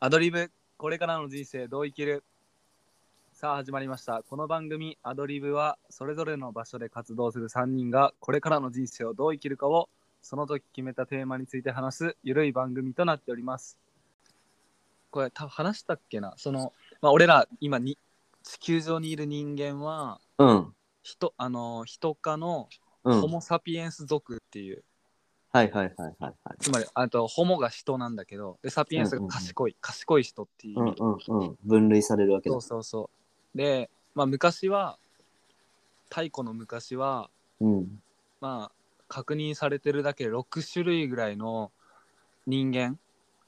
アドリブ、これからの人生どう生きる？さあ始まりました。この番組アドリブはそれぞれの場所で活動する3人がこれからの人生をどう生きるかをその時決めたテーマについて話すゆるい番組となっております。これた話したっけな？その、まあ、俺ら今に地球上にいる人間はうん。人あの人科のうん。ホモ・サピエンス族っていう、はいはいはいはいはい。つまりあとホモが人なんだけどでサピエンスが賢い、賢い人っていう意味、うんうんうん。分類されるわけだそう。そうそう。で、まあ、昔は、太古の昔は、うん。まあ、確認されてるだけで6種類ぐらいの人間、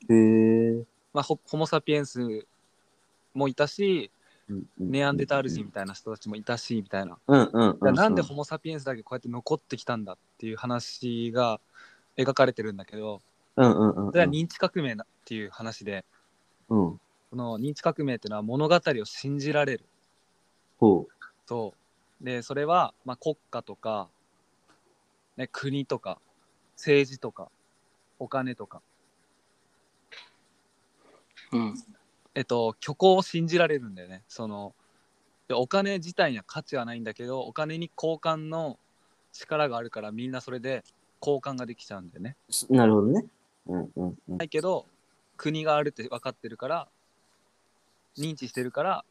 へえ。まあ、ホホモ・サピエンスもいたし、ネアンデタール人みたいな人たちもいたし、みたいな。うんうんうん。なんでホモ・サピエンスだけこうやって残ってきたんだっていう話が描かれてるんだけど、うんうんうんうん。それは認知革命だっていう話で、うん。この認知革命っていうのは物語を信じられる。ほそう。で、それは、まあ、国家とか、ね、国とか、政治とか、お金とか、うん。えっと、虚構を信じられるんだよね。その、でお金自体には価値はないんだけど、お金に交換の力があるから、みんなそれで交換ができちゃうんだよね。う。なるほどね。うんうんうん。ないけど、国があるって分かってるから、認知してるから、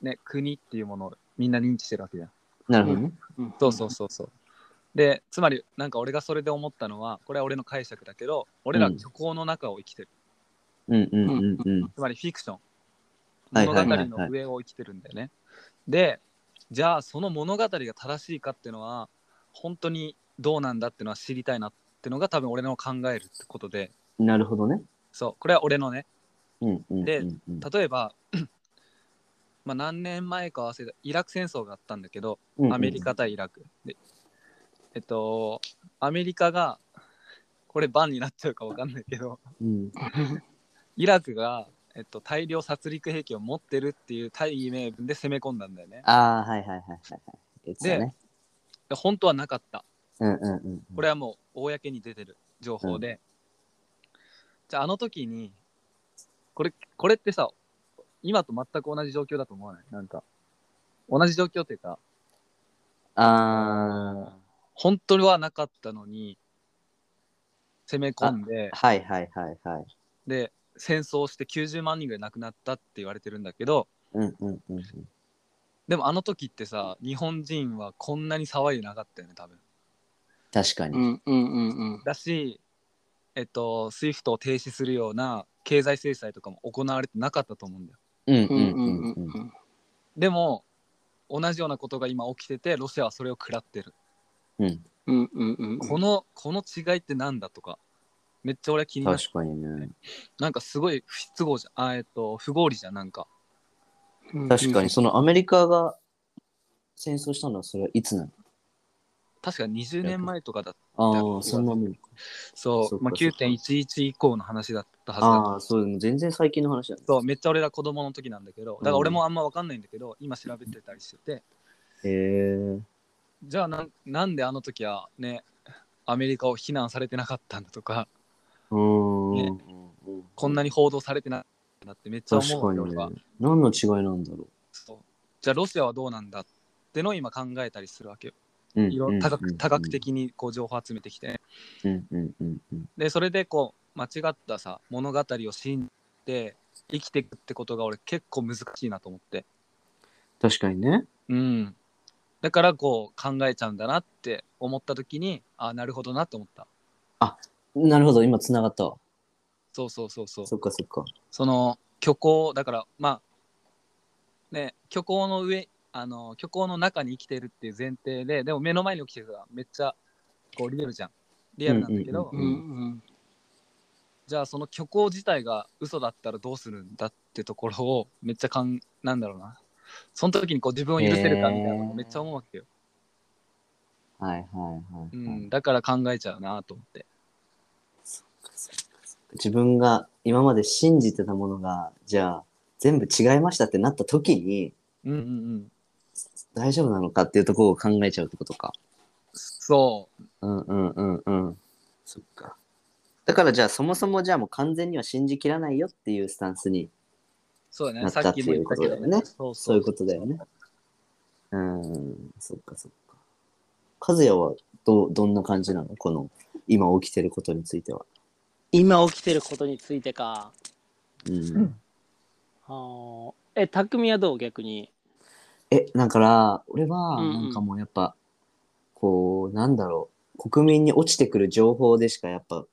ね、国っていうものをみんな認知してるわけじゃん。なるほどね。うんそうそうそうそう。で、つまり、なんか俺がそれで思ったのは、これは俺の解釈だけど、俺らうん虚構の中を生きてる。うんうんうんうん。つまりフィクション。はい物語の上を生きてるんだよね。で、じゃあその物語が正しいかっていうのは、本当にどうなんだっていうのは知りたいなっていうのが多分俺の考えるってことで、なるほどね。そう、これは俺のね、うんうんうん。でうん例えば、まあ何年前か忘れた、イラク戦争があったんだけど、うんうんアメリカ対イラク。で、えっと、アメリカが、これバンになっちゃうかわかんないけど、うん。イラクが、えっと、大量殺戮兵器を持ってるっていう大義名分で攻め込んだんだよね。ああ、はいはいはいはいはい。言ってたね。で本当はなかった。うんうんうん。これはもう公に出てる情報で。じゃああの時に、これ、これってさ、今と全く同じ状況だと思わない？なんか、同じ状況っていうか、あ本当はなかったのに、攻め込んであ、、はいはいはいはい。で、戦争して90万人ぐらい亡くなったって言われてるんだけど、うんうんうん。でもあの時ってさ、日本人はこんなに騒いでなかったよね、多分。確かに。うんうんうんうん。だし、えっと、SWIFT を停止するような経済制裁とかも行われてなかったと思うんだよ。うんうんうんでも、同じようなことが今起きてて、ロシアはそれを食らってる。うん。うんうんうん。この、この違いってなんだとか、めっちゃ俺は気になる。確かにね。なんかすごい不都合じゃん。あ、えっと、不合理じゃん、なんか。確かに、そのアメリカが戦争したのはそれはいつなの？確か20年前とかだった。ああ、そんなもんか。そ、まあ、そうっかそっか9.11以降の話だったはずだ。ああ、そう、全然最近の話だね。そう、めっちゃ俺ら子供の時なんだけど、だから俺もあんま分かんないんだけど、今調べてたりしてて、へえ。じゃあなんなんであの時はね、アメリカを非難されてなかったんだとか、うーん。ねこんなに報道されてなかったんだってめっちゃ思うわけ、俺はにね。何の違いなんだろそうじゃあロシアはどうなんだってのを今考えたりするわけよ。う。いろ多うん角多角。的にこう情報集めてきて。うんうんうんうん。で、それでこう、間違ったさ、物語を信じて生きていくってことが俺結構難しいなと思って。確かにね。うん。だからこう考えちゃうんだなって思った時に、あなるほどなって思った。なるほど、今つながったわ。そうそうそうそう。そっかそっか。その虚構だからまあね虚構の上あの虚構の中に生きてるっていう前提ででも目の前に起きてるからめっちゃこうリアルじゃん。リアルなんだけど、ううんうんじゃあその虚構自体が嘘だったらどうするんだってところをめっちゃかんなんだろうな。その時にこう自分を許せるかみたいなのをめっちゃ思うわけよ、はいはいはい。うん、だから考えちゃうなと思って。自分が今まで信じてたものが、じゃあ全部違いましたってなった時に、うんうんうん大丈夫なのかっていうところを考えちゃうってことか。そううんうんうんうん。そっか。だからじゃあそもそもじゃあもう完全には信じきらないよっていうスタンスにそうだね。なったさっきも言ったけどっていうことだよねそうそういうことだよね。うーん、そっかそっか。和也はどうどんな感じなの？この今起きてることについては。今起きてることについてか。うん、あーえ、匠はどう？逆に。え、だから俺はうんうん。なんかもうやっぱ、こうなんだろう国民に落ちてくる情報でしかやっぱ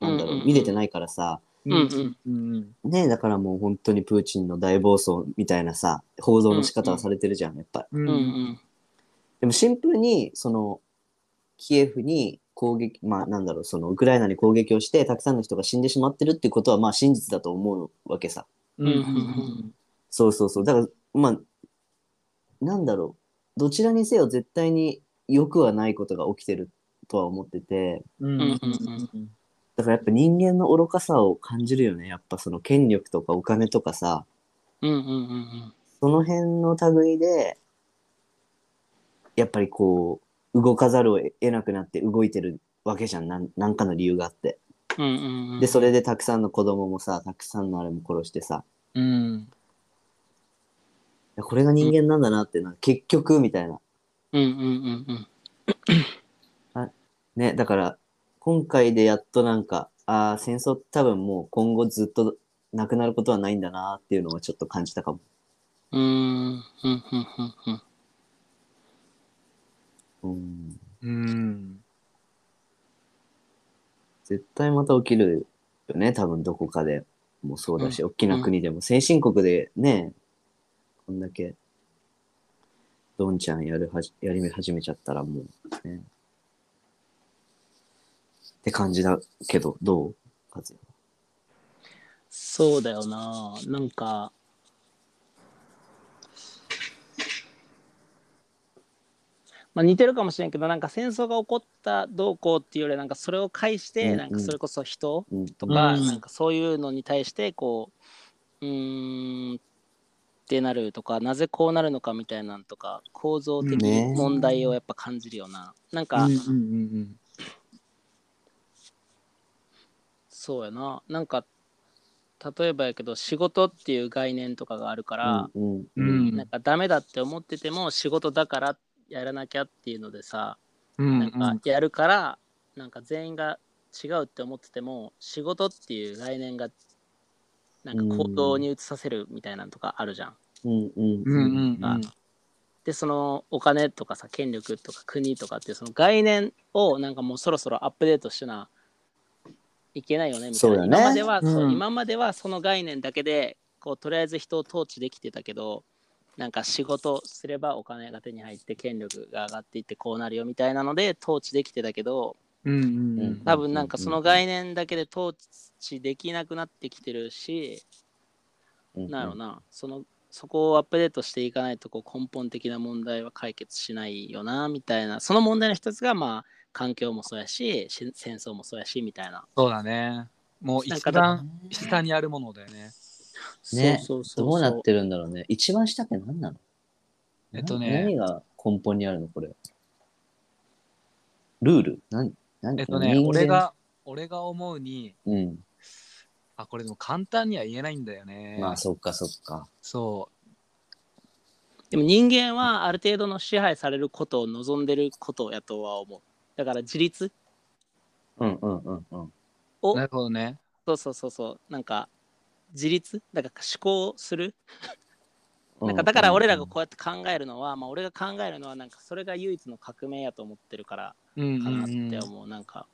なんだろう、うんうんうん。見れてないからさ。うんうん。うんうん。ねだからもう本当にプーチンの大暴走みたいなさ報道の仕方はされてるじゃんやっぱ。うんうん。うん。でもシンプルにそのキエフに攻撃まあなんだろうそのウクライナに攻撃をしてたくさんの人が死んでしまってるっていうことはまあ真実だと思うわけさ。うんうん。そうそうそう。だからまあなんだろう。どちらにせよ絶対に良くはないことが起きてるとは思ってて。だからやっぱ人間の愚かさを感じるよね。やっぱその権力とかお金とかさ。その辺の類でやっぱりこう動かざるを得なくなって動いてるわけじゃん。なんなんかの理由があって。でそれでたくさんの子供もさたくさんのあれも殺してさ。うん。これが人間なんだなっていうのは結局みたいなうんうんうんうん。ねだから今回でやっとなんかああ戦争多分もう今後ずっとなくなることはないんだなっていうのはちょっと感じたかもうーん。うんうんうんうん。うんうん。絶対また起きるよね多分どこかでもそうだし、大きな国でも先進国でねこんだけどんちゃんやるはじやり始めちゃったらもうね。って感じだけどどう？そうだよな。なんか、まあ似てるかもしれんけど、なんか戦争が起こったどうこうっていうより、なんかそれを介して、なんかそれこそ人うん。とか、うん。なんかそういうのに対して、こう、うーん、ってなるとか、なぜこうなるのかみたいなんとか、構造的ね問題をやっぱ感じるよな。なんか、うんうんそうやな。なんか、例えばやけど、仕事っていう概念とかがあるから、うんうんうんうんなんかダメだって思ってても仕事だからやらなきゃっていうのでさ、うんなんかやるからなんか全員が違うって思ってても仕事っていう概念がなんか行動に移させるみたいなのとかあるじゃん。うんうんうんうんうんでそのお金とかさ権力とか国とかってその概念をなんかもうそろそろアップデートしないけないよねみたいな、ね。今までは、そううん。今まではその概念だけでこうとりあえず人を統治できてたけどなんか仕事すればお金が手に入って権力が上がっていってこうなるよみたいなので統治できてたけどうんうんうん。多分なんかその概念だけで統治できなくなってきてるし、うんなんやろな。そのそこをアップデートしていかないとこう根本的な問題は解決しないよなみたいな。その問題の一つがまあ環境もそうやしし戦争もそうやしみたいな。そうだね。もう一番下にあるものだよね。ねそうそうそう。どうなってるんだろうね。一番下って何なの？えっとね。な何が根本にあるのこれ？ルール？何？何えっとね、俺が、俺が思うに、うん。あ、これでも簡単には言えないんだよね。まあそっかそっか。そでも人間はある程度の支配されることを望んでることやとは思う。だから自立？うんうんうんうん。う。を？なるほどね。そうそうそうそう。なんか自立？だから思考する？なんかだから俺らがこうやって考えるのは、まあ俺が考えるのはなんかそれが唯一の革命やと思ってるからうんかなって思う、なんか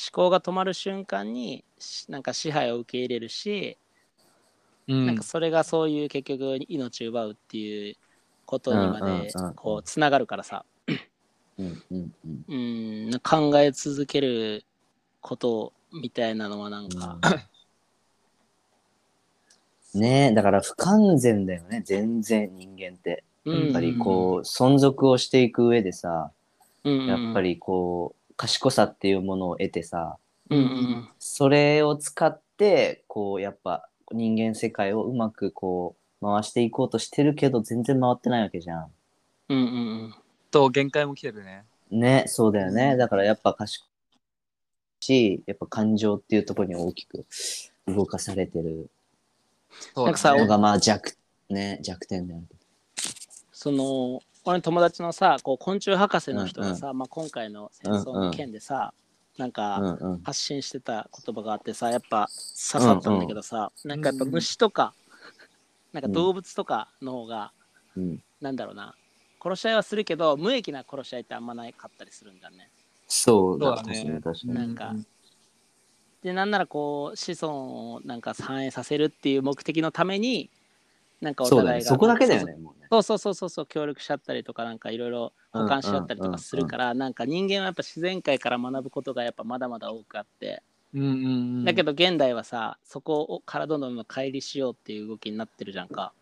思考が止まる瞬間にしなんか支配を受け入れるし、うん。なんかそれがそういう結局命を奪うっていうことにまでうんうんうんこうつながるからさ。うん考え続けることみたいなのはなんか、ね。えだから不完全だよね。全然人間って。うん。やっぱりこう存続をしていく上でさうんやっぱりこう賢さっていうものを得てさうんうん。それを使ってこうやっぱ人間世界をうまくこう回していこうとしてるけど全然回ってないわけじゃん。うんうんうん。と限界も来てるね。ねそうだよね。だからやっぱ賢し、やっぱ感情っていうところに大きく動かされてるそうなんかさのがまあ弱,、ね、弱点だよね。その俺の友達のさこう昆虫博士の人がさ、まあ、今回の戦争の件でさ、なんか、うんうん。発信してた言葉があってさやっぱ刺さったんだけどさ、なんかやっぱ虫とか、なんか動物とかの方が、うん、なんだろうな殺し合いはするけど無益な殺し合いってあんまないかったりするんだね。そうだそうだね。確かに。確かに。なん。かでなんならこう子孫をなんか繁栄させるっていう目的のためになんかお。互いがそこだけだよね、もうね。そうそうそうそうそう協力し合ったりとかなんかいろいろ保管し合ったりとかするから、なんか人間はやっぱ自然界から学ぶことがやっぱまだまだ多くあって、うんうんうん。だけど現代はさそこをからどんどん乖離しようっていう動きになってるじゃんか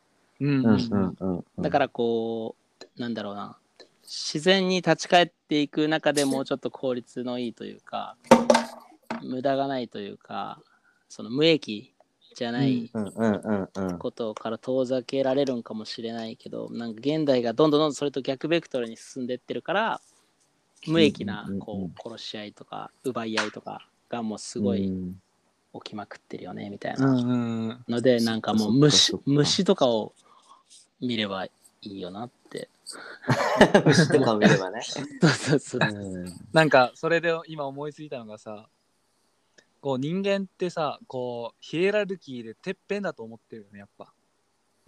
うんうんうんうんうんうん。だからこうなんだろうな自然に立ち返っていく中でもうちょっと効率のいいというか無駄がないというかその無益じゃない。ことから遠ざけられるんかもしれないけどなんか現代がどんどんどんどんそれと逆ベクトルに進んでってるから無益なこう殺し合いとか奪い合いとかがもうすごいうん起きまくってるよねみたいうんなうんのでなんかもう虫虫とかを見ればいいよなって。虫とかを見ればね。そうそうなんかそれで今思いついたのがさこう人間ってさこうヒエラルキーでてっぺんだと思ってるよねやっぱ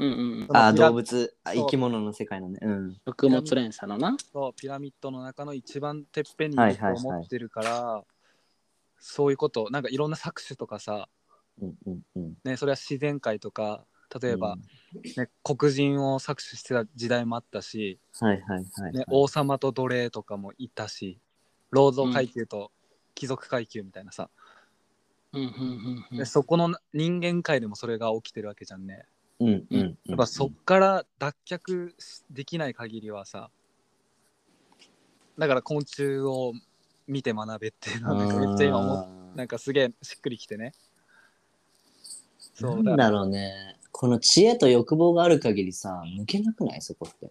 うんうんうんあ動物、あ生き物の世界のね。うん。食物連鎖のなそうピラミッドの中の一番てっぺんにいると思ってるから、そういうことなんかいろんな搾取とかさ、うんうんうん。ね、それは自然界とか例えば、ね黒人を搾取してた時代もあったし、うん。はいはいはい。ね、王様と奴隷とかもいたし労働階級と貴族階級みたいなさ、でそこの人間界でもそれが起きてるわけじゃんね。うんうんうん。やっぱそっから脱却できない限りはさだから昆虫を見て学べっていうのはなんかめっちゃ今思っあーなんかすげえしっくりきてねそうだなんだろうね。この知恵と欲望がある限りさ、抜けなくない？そこって。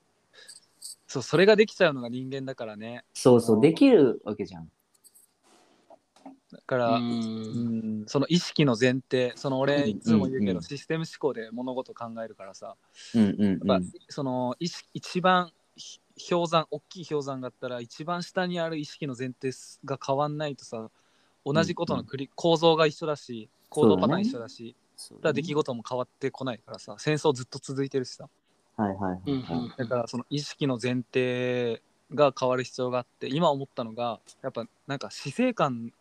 そうそれができちゃうのが人間だからねそうそう、できるわけじゃん。だから、ううんんその意識の前提その俺いつも言うけど、うんうんシステム思考で物事考えるからさうんうんやっぱ、うん。その意識一番ひ氷山大きい氷山があったら一番下にある意識の前提が変わんないとさ同じことの繰り、構造が一緒だし行動パターン一緒だしそうだから出来事も変わってこないからさ戦争ずっと続いてるしさ。はいはいはい。うんはい。だからその意識の前提が変わる必要があって今思ったのがやっぱなんか死生観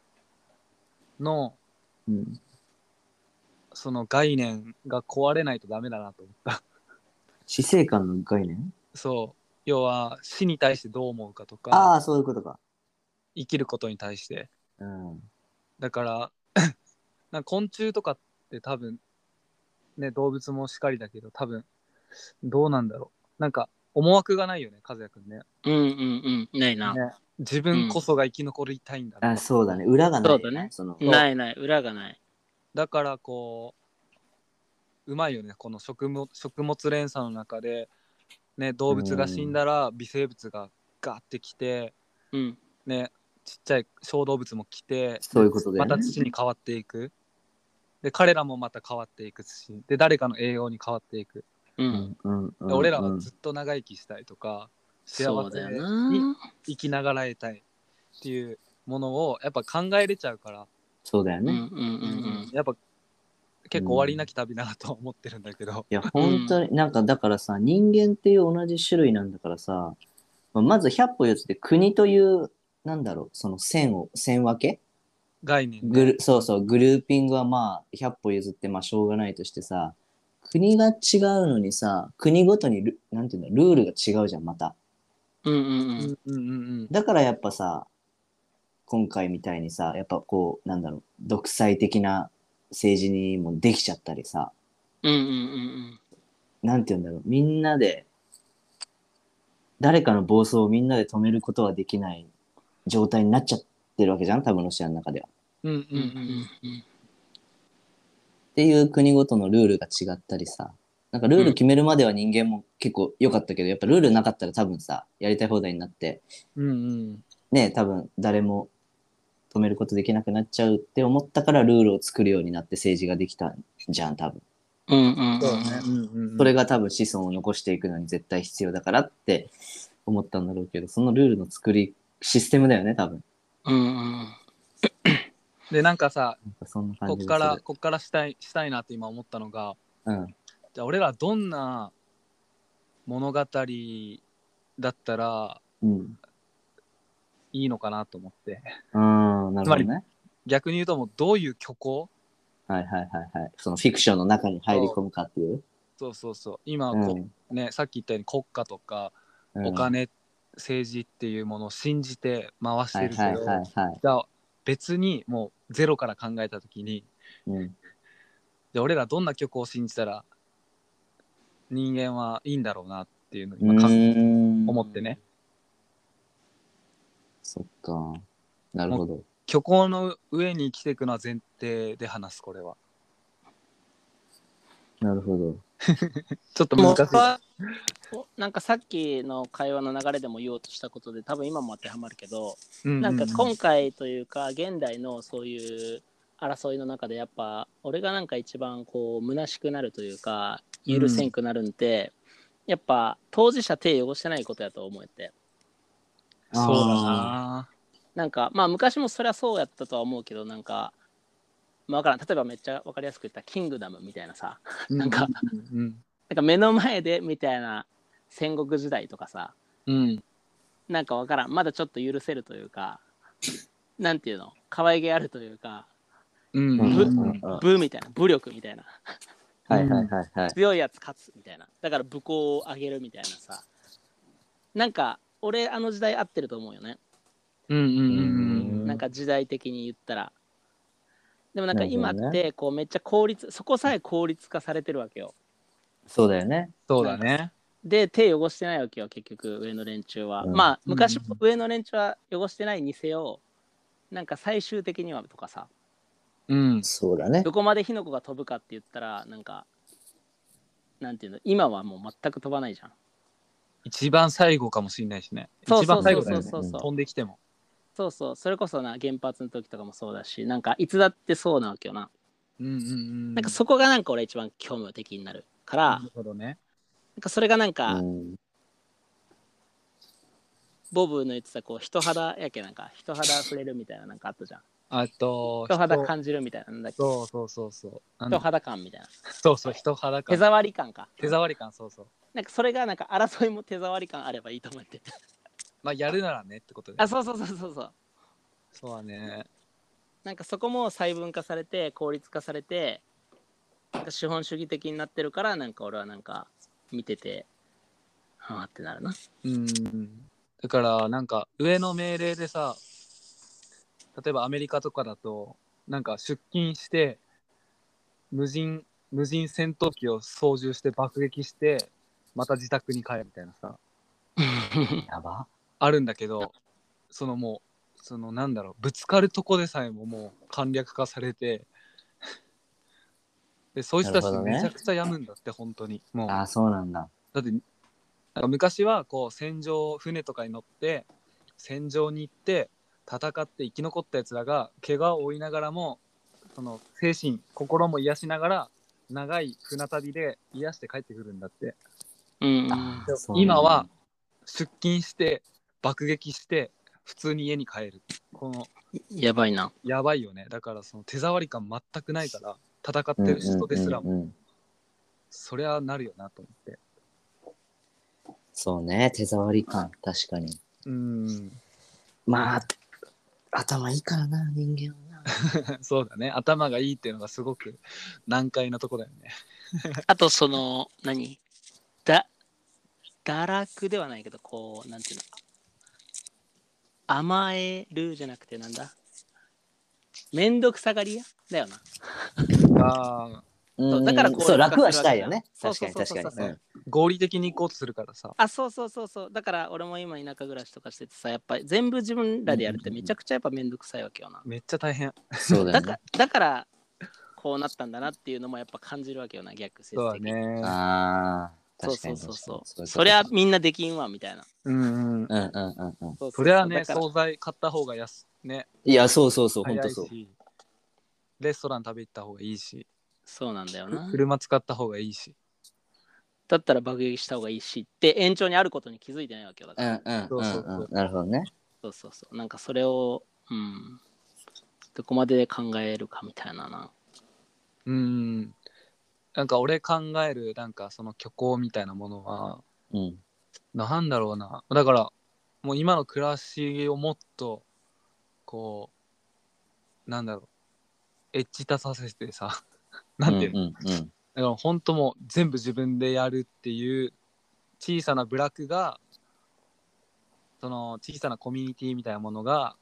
のうん。その概念が壊れないとダメだなと思った。死生観の概念？そう。要は死に対してどう思うかとかああ、そういうことか。生きることに対して。うん。だから なんか昆虫とかって多分ね動物もしかりだけど多分どうなんだろう。なんか思惑がないよね和也くんね。うんうんうん。ないな、ね自分こそが生き残りたいんだな、あそうだね。裏がない、そうだね。その。ないない。裏がない。だからこううまいよね。この食物食物連鎖の中で、ね、動物が死んだら微生物がガーってきて、うん。ね、ちっちゃい小動物も来てそういうことだよね。また土に変わっていく。で彼らもまた変わっていくしで誰かの栄養に変わっていく、ううんんうんうん。で俺らはずっと長生きしたいとか、幸せそうだよにな生きながらえたいっていうものをやっぱ考えれちゃうから、そうだよね。うんうんうんやっぱ結構終わりなき旅だなとは思ってるんだけど、いや、本当に、なんかだからさ、人間っていう同じ種類なんだからさ、まあまず100歩譲って国という、なんだろう、その線を、線分け？概念。グルそうそう、グルーピングはまあ、100歩譲って、まあ、しょうがないとしてさ、国が違うのにさ、国ごとにル、なんていうんだ、ルールが違うじゃん、また。だからやっぱさ、今回みたいにさ、やっぱこう、なんだろう、独裁的な政治にもできちゃったりさ、うんうんうんなんて言うんだろう、みんなで、誰かの暴走をみんなで止めることはできない状態になっちゃってるわけじゃん、多分ロシアの中では。うん。うんうんうんうん。っていう国ごとのルールが違ったりさ、なんかルール決めるまでは人間も結構良かったけど、やっぱルールなかったら多分さ、やりたい放題になって、うんうんね、多分誰も止めることできなくなっちゃうって思ったからルールを作るようになって政治ができたんじゃん、多分。うんうんうん。そうだね。うんうんうんそれが多分子孫を残していくのに絶対必要だからって思ったんだろうけど、そのルールの作り、システムだよね、多分。うんうん。で、なんかさ、なんかこっから。こっからしたい、したいなって今思ったのが、うん。じゃあ俺らどんな物語だったらうん。いいのかなと思って。ああ、なるほどね。逆に言うともうどういう虚構？はいはいはいはい。そのフィクションの中に入り込むかっていう。そうそうそう。今うこ、ん。ね、さっき言ったように国家とかうんお金、政治っていうものを信じて回してるけど、はいはいはいはい。じゃあ別にもうゼロから考えた時にうん。じゃあ俺らどんな曲を信じたら人間はいいんだろうなっていうのをう今か思ってねそっか。なるほど。虚構の上に生きていくのは前提で話すこれはなるほど。ちょっともう難しいなんかさっきの会話の流れでも言おうとしたことで多分今も当てはまるけど、ううなんか今回というか現代のそういう争いの中でやっぱ俺がなんか一番こう虚しくなるというか許せんくなるんで、やっぱ当事者手汚してないことやと思えて。そうだな。なんかまあ昔もそりゃそうやったとは思うけどなんかまあわからん。例えばめっちゃ分かりやすく言ったら「キングダム」みたいなさ。なんかうんうん。なんか目の前でみたいな戦国時代とかさ。うん。なんかわからん。まだちょっと許せるというかなんていうの？可愛げあるというかうんうんぶうん。うん武みたいな武力みたいな。はいはいはいはい。強いやつ勝つみたいな。だから武功を上げるみたいなさ。なんか俺あの時代合ってると思うよね、うんうんうんうんなんか時代的に言ったら。でもなんか今ってこうめっちゃ効率そこさえ効率化されてるわけよ。そうだよね。そうだね。で手汚してないわけよ結局上の連中は、うん。まあ昔うんも上の連中は汚してないにせよなんか最終的にはとかさうん。そうだね。ど。こまで火の粉が飛ぶかって言ったらなんかなんていうの今はもう全く飛ばないじゃん。一番最後かもしれないしね。一そうそうそう番最後だよね。そうそうそう飛んできても。そうそう。それこそな原発の時とかもそうだしなんかいつだってそうなわけよな、うんうんうん。なんかそこがなんか俺一番興味的になるから、なるほどね。なんかそれがなんか、うん。ボブの言ってたこう人肌やけなんか人肌触れるみたいななんかあったじゃんあと人肌感じるみたいななんだっけ？そうそうそうそう。あの人肌感みたいな。そうそう人肌感。手触り感か。手触り感そうそう。なんかそれがなんか争いも手触り感あればいいと思ってまあやるならねってことであそうそうそうそうそう。そうだね。なんかそこも細分化されて効率化されてなんか資本主義的になってるからなんか俺はなんか見ててはあってなるな。うん。だからなんか上の命令でさ例えばアメリカとかだとなんか出勤して無人無人戦闘機を操縦して爆撃してまた自宅に帰るみたいなさ やば。あるんだけどそのもうそのなんだろうぶつかるとこでさえももう簡略化されて でそういう人たちめちゃくちゃ病むんだって本当にもうああ、そうなんだ。だってなんか昔はこう戦場船とかに乗って戦場に行って戦って生き残ったやつらが怪我を負いながらもその精神心も癒しながら長い船旅で癒して帰ってくるんだって。うん今は出勤して爆撃して普通に家に帰る。このやばいな。やばいよね。だからその手触り感全くないから戦ってる人ですらも、うんうんうんそりゃなるよなと思って。そうね、手触り感、確かに。うん。まあ、頭いいからな、人間はな。そうだね。頭がいいっていうのがすごく難解なとこだよね。あとその何？だ堕落ではないけどこうなんていうの？甘えるじゃなくてなんだ？めんどくさがり屋だよな。ああうんだからこうそう、楽はしたいよね。そう確かに確かに。そうそうそうそう。うん。合理的に行こうとするからさ。あそうそうそうそう。だから俺も今田舎暮らしとかしててさやっぱり全部自分らでやるってめちゃくちゃやっぱめんどくさいわけよな。めっちゃ大変。そうだよね。だか。だからこうなったんだなっていうのもやっぱ感じるわけよな逆説そうだ的にね。ああ、そう確かに。そうそうそう。確かにそりゃみんなできんわみたいな。うんうん。うん。うんうんうん。そうそれはね、だから惣菜買った方が安ね、いや、そうそうそう、ほん早とそう。レストラン食べ行った方がいいし、そうなんだよな。車使った方がいいし。だったら爆撃した方がいいしって延長にあることに気づいてないわけよだから。うんうんそうそうそううんうん。なるほどね。そうそうそう。なんかそれを、うん。どこまで考えるかみたいなな。うん。なんか俺考える、なんかその虚構みたいなものは、うん。なんだろうな。だから、もう今の暮らしをもっと、こう、なんだろう、エッジ立たせてさ、なんていうの、うんうんうん。だから本当もう全部自分でやるっていう小さな部落が、その小さなコミュニティみたいなものが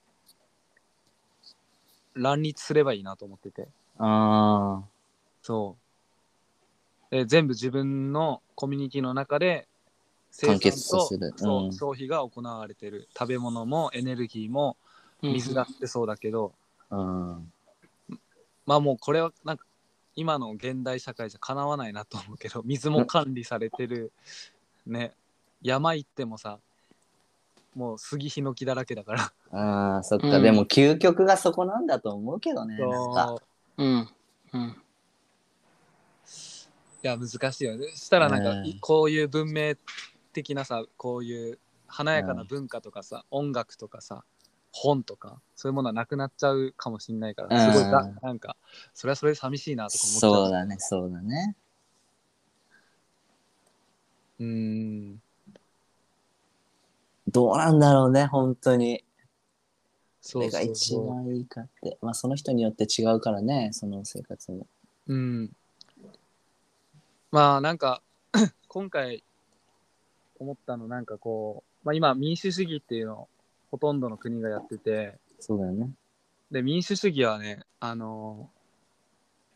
乱立すればいいなと思ってて。あそう。で全部自分のコミュニティの中で生完産と結させるそううん消費が行われてる食べ物もエネルギーも水だってそうだけど、あ。うん。まあもうこれはなんか今の現代社会じゃかなわないなと思うけど水も管理されてるね山行ってもさもう杉ヒノキだらけだからああ、そっか、うんでも究極がそこなんだと思うけどね。なんか。そううん。うん。いや難しいよねそしたらなんか、うんいこういう文明的なさこういう華やかな文化とかさ、音楽とかさ本とかそういうものはなくなっちゃうかもしんないからすごいだ、うんなんかそれはそれで寂しいなとか思っちゃうそうだね、そうだね。うーんどうなんだろうね、本当に。それが一番いいかって。まあ、その人によって違うからね、その生活も。うん。まあなんか 今回思ったのなんかこう、まあ、今民主主義っていうのをほとんどの国がやっててそうだよね。で民主主義はねあの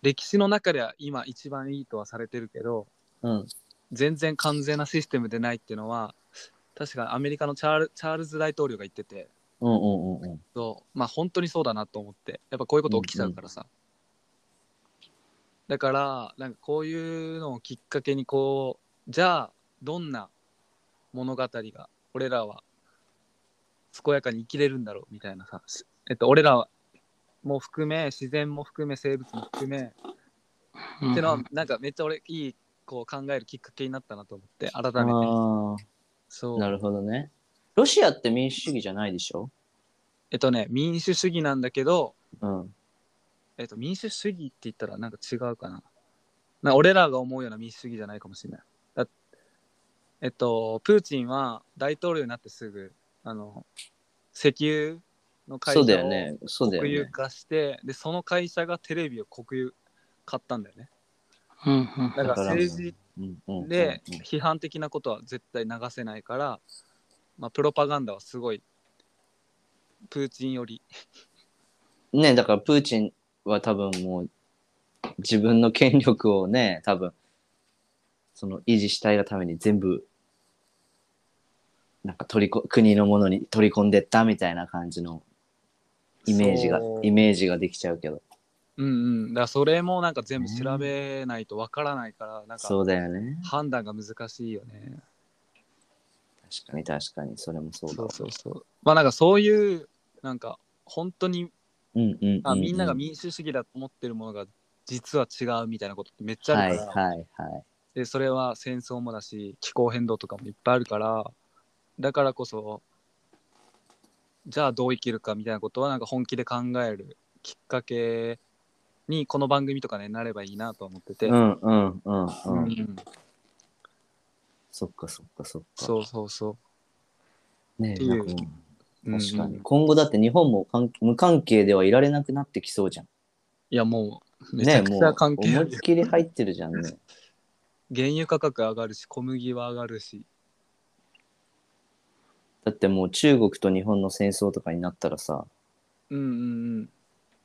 歴史の中では今一番いいとはされてるけどうん。全然完全なシステムでないっていうのは確かアメリカのチャールチャールズ大統領が言っててうんうんうんうん。そうまあ本当にそうだなと思ってやっぱこういうこと起きちゃうからさ、だからなんかこういうのをきっかけにこうじゃあどんな物語が俺らは健やかに生きれるんだろうみたいなさ、しえっと、俺らも含め自然も含め生物も含め、っていうのはなんかめっちゃ俺いいこう考えるきっかけになったなと思って改めてそうなるほどね。ロシアって民主主義じゃないでしょ？えっとね民主主義なんだけどうん。えっと、民主主義って言ったらなんか違うかな。な俺らが思うような民主主義じゃないかもしれない。だえっと、プーチンは大統領になってすぐ、あの、石油の会そう社をだよね。そうだよ国有ね。化して、で、その会社がテレビを国有買ったんだよね。うんうんだから政治うんうんで批判的なことは絶対流せないから、まあ、プロパガンダはすごい、プーチンより、ねだからプーチンは多分もう自分の権力をね多分その維持したいがために全部なんか取りこ国のものに取り込んでったみたいな感じのイメージがそう。イメージができちゃうけど。うんうん、だからそれもなんか全部調べないとわからないから、なんかそうだよね。判断が難しいよね。確かに確かに。それもそうだそうそうそう。まあなんかそういう、なんか本当にうんうんうん、うん、あみんなが民主主義だと思ってるものが実は違うみたいなことってめっちゃあはいるから、はいはい。でそれは戦争もだし気候変動とかもいっぱいあるからだからこそじゃあどう生きるかみたいなことはなんか本気で考えるきっかけにこの番組とかねなればいいなと思ってて、うんうんうんうん、うん。そっかそっかそっか。そうそうそう。ねっていう。なんかうん確かに、うん今後だって日本も関無関係ではいられなくなってきそうじゃん。いやもうめちゃくちゃ関係あるもう思いっきり入ってるじゃんね。原油価格上がるし小麦は上がるしだってもう中国と日本の戦争とかになったらさ、うんうんうん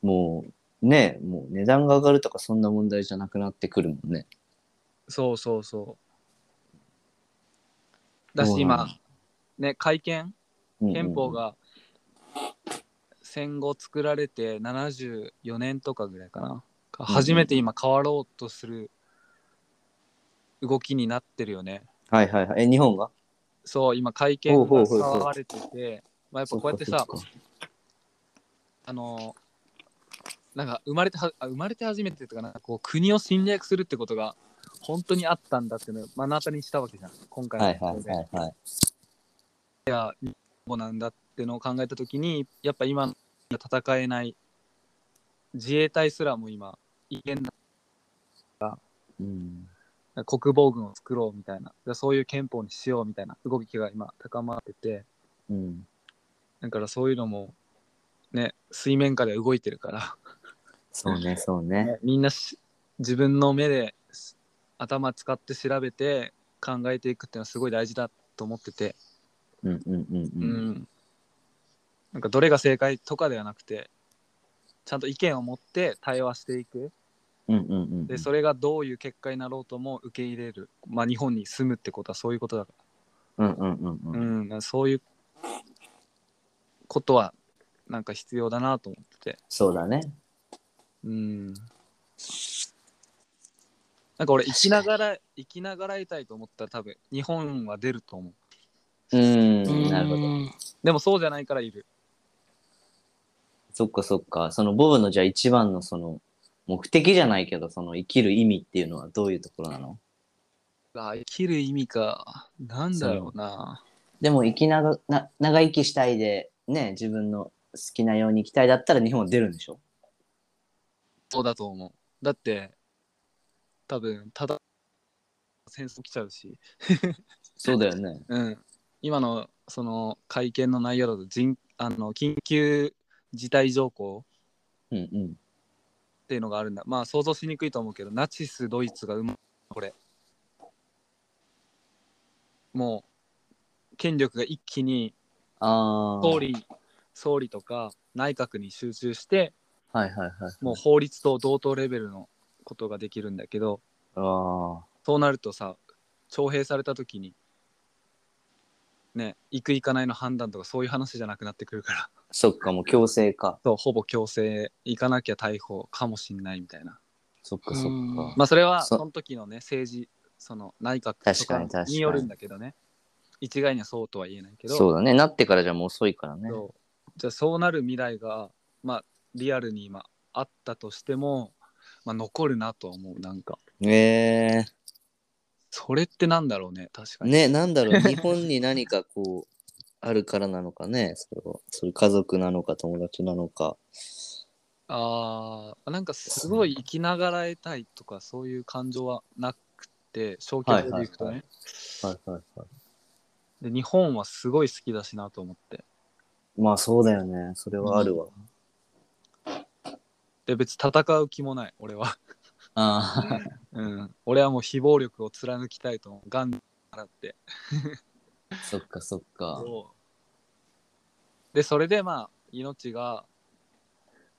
もうね、もう値段が上がるとかそんな問題じゃなくなってくるもんね。そうそうそうだし今ね改憲？憲法。が戦後作られて74年とかぐらいかな、初めて今変わろうとする動きになってるよね。はいはいはい。え、日本が？そう、今会見が騒がれてて、まあ、やっぱこうやってさあのなんか生まれてはあ生まれて初めてとかなんかこう国を侵略するってことが本当にあったんだっていうのを目の当たりにしたわけじゃん今回そっかはいはいはいはい。そうなんだっていうのを考えた時にやっぱ今の戦えない自衛隊すらも今いけんなうん。国防軍を作ろうみたいなでそういう憲法にしようみたいな動きが今高まっててうん。だからそういうのもね水面下で動いてるからそうね、そうね。みんなし自分の目です頭使って調べて考えていくっていうのはすごい大事だと思ってて、うんうんうんううん。んなんかどれが正解とかではなくてちゃんと意見を持って対話していく。でそれがどういう結果になろうとも受け入れる、まあ、日本に住むってことはそういうことだかうんうんうんら,、う。うんそういうことはなんか必要だなと思ってて。そうだね。うん。なんか俺生きながら生きながらいたいと思ったら多分日本は出ると思う。うん、なるほど。でもそうじゃないからいる。そっかそっか。そのボブのじゃあ一番のその目的じゃないけど、その生きる意味っていうのはどういうところなの？あ生きる意味か。なんだろうな。でも生きながな長生きしたいで、ね、自分の好きなように生きたいだったら日本は出るんでしょ？そうだと思う。だって多分ただ戦争来ちゃうし。そうだよね。うん。今のその会見の内容だと人あの緊急事態条項うんうん。っていうのがあるんだ。まあ想像しにくいと思うけど、ナチス・ドイツが生まこれ。もう、権力が一気にああ。総理、総理とか内閣に集中して、はいはいはい。もう法律と同等レベルのことができるんだけど、ああ。そうなるとさ、徴兵された時に、ね、行く行かないの判断とかそういう話じゃなくなってくるから、そっか、もう強制か。そうほぼ強制、行かなきゃ逮捕かもしんないみたいな。そっかそっか。うんまあそれはそその時のね政治その内閣確とかに確かにかによるんだけどね一概にはそうとは言えないけどそうだね。なってからじゃもう遅いからね。そうじゃあそうなる未来がまあリアルに今あったとしても、まあ、残るなとは思うなんかえそれってなんだろうね確かに、えね、なんだろう。日本に何かこう、あるからなのかね。それは。それ家族なのか友達なのか。あーなんかすごい生きながらえたいとかそういう感情はなくて消去法でいくとね、はいはいはいはい。で日本はすごい好きだしなと思ってまあそうだよね。それはあるわ。で別に戦う気もない俺はあうん、俺はもう非暴力を貫きたいと思う。ガン払って。あ、そっかそっか。で、それでまあ、命が、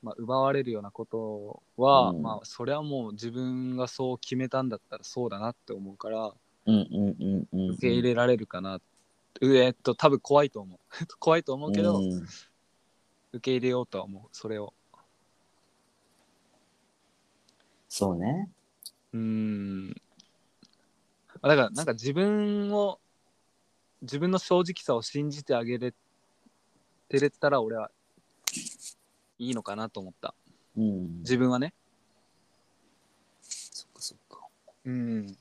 まあ、奪われるようなことは、うんまあ、それはもう自分がそう決めたんだったらそうだなって思うから、うんうんうんうん。受け入れられるかな。うえっと、多分怖いと思う。怖いと思うけど、うん受け入れようとは思う。それを。そうね。うーん。あだから、なんか自分を、自分の正直さを信じてあげれてれたら、俺はいいのかなと思った。うん。自分はね。そっかそっか。うん。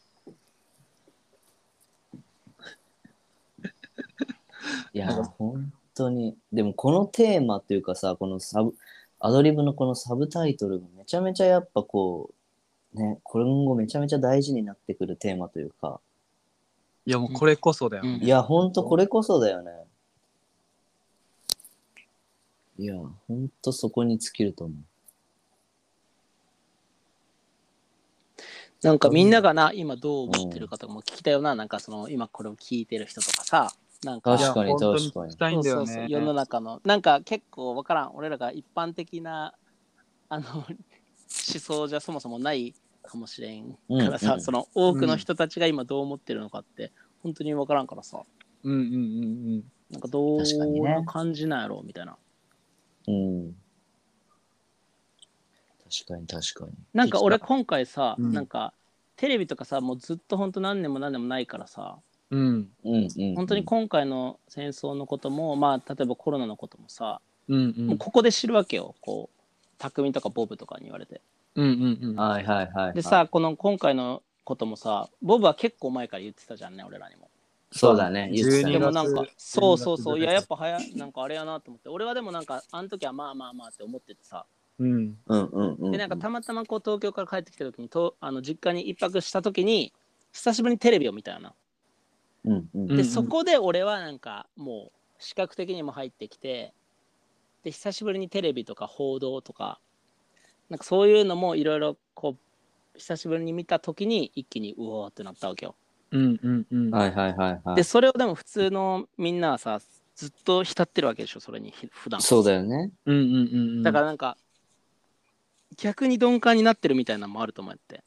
いや、本当に。でもこのテーマっていうかさ、このサブ、アドリブのこのサブタイトルがめちゃめちゃやっぱこう、ね、今後めちゃめちゃ大事になってくるテーマというか、いや、もうこれこそだよ。うんいや、ほんとこれこそだよね。いや、ほんとそこに尽きると思う。なんかみんながな、今どう思ってるかとかも聞きたよな、なんかその今これを聞いてる人とかさ、なんか確かに確かに。そうそうそう世の中のなんか結構わからん俺らが一般的なあの 思想じゃそもそもないかもしれんからさ、うんうんその多くの人たちが今どう思ってるのかって本当にわからんからさうんうんうんうん。なんかどう確かにねいう感じなんやろうみたいなうん。確かに確かに。なんか俺今回さ、うんなんかテレビとかさもうずっと本当何年も何年もないからさうん。うんうん。本当に今回の戦争のこともまあ例えばコロナのこともさ、うんうん。もうここで知るわけよこう匠とかボブとかに言われてうんうんうん。はいはいはいはい。でさこの今回のこともさボブは結構前から言ってたじゃんね俺らにもそうだね。言ってた12でねもなんか12そうそうそう12いややっぱ早いなんかあれやなと思って俺はでもなんかあの時はまあまあまあって思っててさうん。うんうんうん。でなんかたまたまこう東京から帰ってきた時にとあの実家に一泊した時に久しぶりにテレビを見たよなうんうんうんでそこで俺はなんかもう視覚的にも入ってきてで久しぶりにテレビとか報道とかなんかそういうのもいろいろこう久しぶりに見た時に一気にうおーってなったわけようんうんうん。はいはいはいはい。でそれをでも普通のみんなはさずっと浸ってるわけでしょそれにひ普段そうだよね。うんうんうんうん。だからなんか逆に鈍感になってるみたいなのもあると思って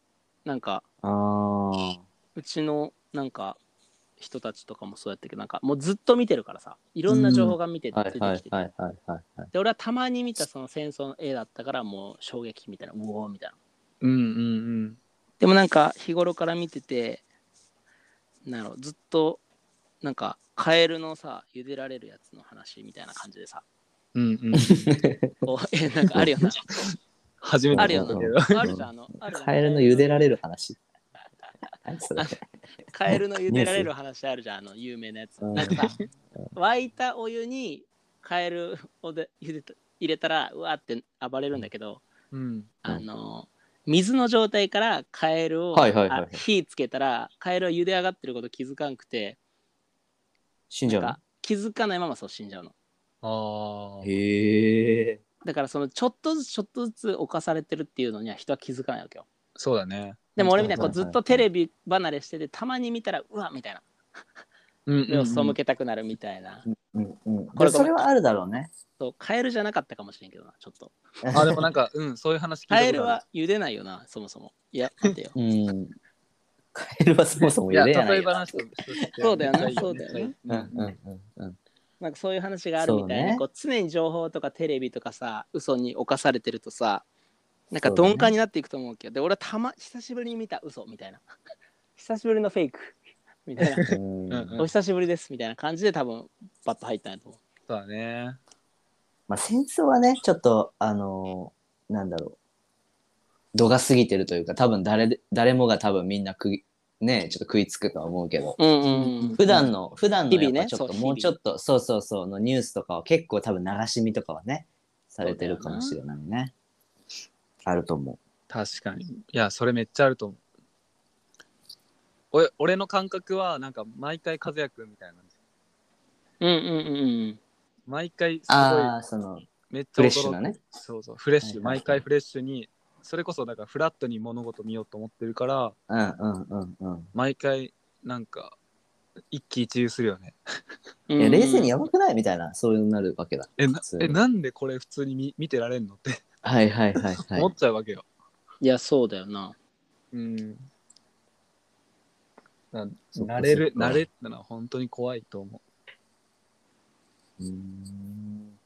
なんかああ。うちのなんか人たちとかもそうやったけどなんかもうずっと見てるからさいろんな情報が見て出てきてて。で俺はたまに見たその戦争の絵だったからもう衝撃みたいなうおーみたいなうんうんうん。でもなんか日頃から見ててなんやろずっとなんかカエルのさ茹でられるやつの話みたいな感じでさうんうん。こうえなんかあるよな 初めてあるよな。あるじゃんあのあるカエルの茹でられる話。カエルの茹でられる話あるじゃんあの有名なやつ。うん。なんかさ沸いたお湯にカエルをで茹でた入れたらうわーって暴れるんだけど、うん。あの水の状態からカエルを、はいはいはいはい。あ火つけたらカエルは茹で上がってること気づかんくて死んじゃうんなか気づかないままそう死んじゃうの。あ。へえ。だからそのちょっとずつちょっとずつ侵されてるっていうのには人は気づかないわけよ。そうだね。でも俺みたいにこうずっとテレビ離れしててたまに見たらうわみたいな。うん目を背けたくなるみたいな、うんうん。これそれはあるだろうね。そうカエルじゃなかったかもしれんけどなちょっと。あ、でもなんか、うん、そういう話聞いた。カエルは茹でないよなそもそも。いや待てよ。うん。カエルはそもそも茹でやないよ。そうだよなめっちゃいそうだよなめっちゃいいうんうんうんうん。なんかそういう話があるみたいで、そうね。こう常に情報とかテレビとかさ嘘に侵されてるとさなんか鈍感になっていくと思うけど、で俺はたま久しぶりに見た嘘みたいな。久しぶりのフェイク。みたいな。お久しぶりですみたいな感じで多分バッと入ったんやと思う。そうだね。まあ戦争はね、ちょっと、あのーなんだろう。度が過ぎてるというか、多分誰で、誰もが多分みんな食い、ね、ちょっと食いつくとは思うけど、うんうんうん普段の、普段のやっ日々ね。ぱちょっと、そうもうちょっと、そうそうそう、のニュースとかは結構多分流し見とかはね、されてるかもしれないね。あると思確かに。いや、それめっちゃあると思う。俺俺の感覚は、なんか、毎回和也くんみたいな。うんうんうんうん毎回、すう。あごいあ、、その、めっちゃフレッシュなね。そうそう、フレッシュ、はいはいはい毎回フレッシュに、それこそ、だから、フラットに物事見ようと思ってるから、うんうんうんうん。毎回、なんか、一喜一憂するよね。うんいや、冷静にやばくない？みたいな、そういうなるわけだ。え、な普通にえなんでこれ普通に見見てられんのってはいはいはいはい思っ。ちゃうわけよ。いやそうだよなうん。なそっか慣れる、そっか慣れったのは本当に怖いと思う。うーん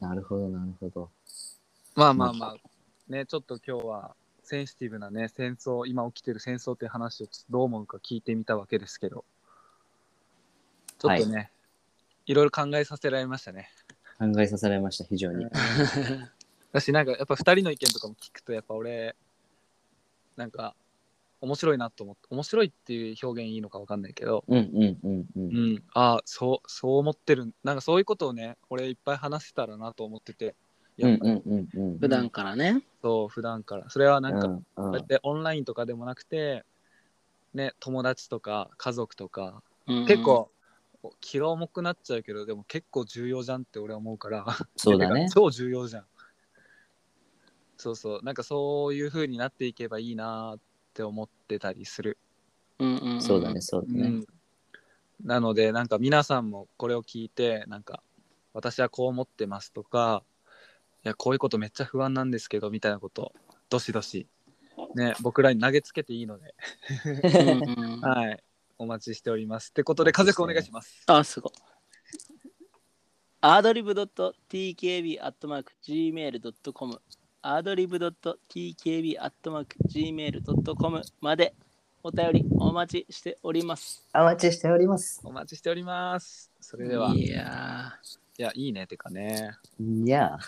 なるほどなるほど。まあまあまあ、ね、ちょっと今日はセンシティブなね、戦争、今起きてる戦争っていう話をちょっとどう思うか聞いてみたわけですけど、ちょっとね、い、ろいろ考えさせられましたね。考えさせられました、非常に。だし、なんかやっぱ二人の意見とかも聞くと、やっぱ俺、なんか面白いなと思って、面白いっていう表現いいのかわかんないけど、うんうんうんう。うんん、ああ、そう、そう思ってる。なんかそういうことをね、俺いっぱい話せたらなと思ってて、うんうんうんうん。普段からねそう、普段から。それはなんか、うんこうやってオンラインとかでもなくて、ね、友達とか家族とか、うん結構気が重くなっちゃうけどでも結構重要じゃんって俺は思うから。そうだね。超重要じゃん。そうそう。なんかそういう風になっていけばいいなって思ってたりする、うんうんん。そうだね、そうだね。うん、なのでなんか皆さんもこれを聞いてなんか私はこう思ってますとかいやこういうことめっちゃ不安なんですけどみたいなことどしどしね僕らに投げつけていいので。はいお待ちしておりますってことで風くお願いしますあ、すごい。アドリブ .tkb.gmail.com アドリブ .tkb.gmail.com までお便りお待ちしております。お待ちしております。お待ちしております。それでは、いいやや、いいね、てかね。にゃ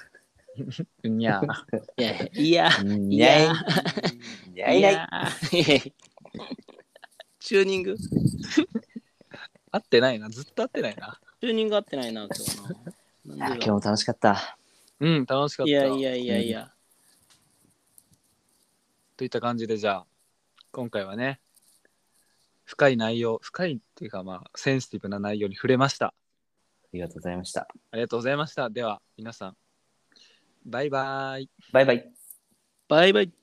にゃー。ー、いやいや、にゃい。やにゃいない。やーチューニング？チ 合ってないな、ずっと合ってないな。ューニング合ってないな、今日な。なんでだ？あ今日も楽しかった。うん、楽しかった。いやいやいやいや。といった感じで、じゃあ、今回はね、深い内容、深いっていうか、まあ、センシティブな内容に触れました。ありがとうございました。ありがとうございました。では、皆さん、バイバイ。バイバイ。バイバイ。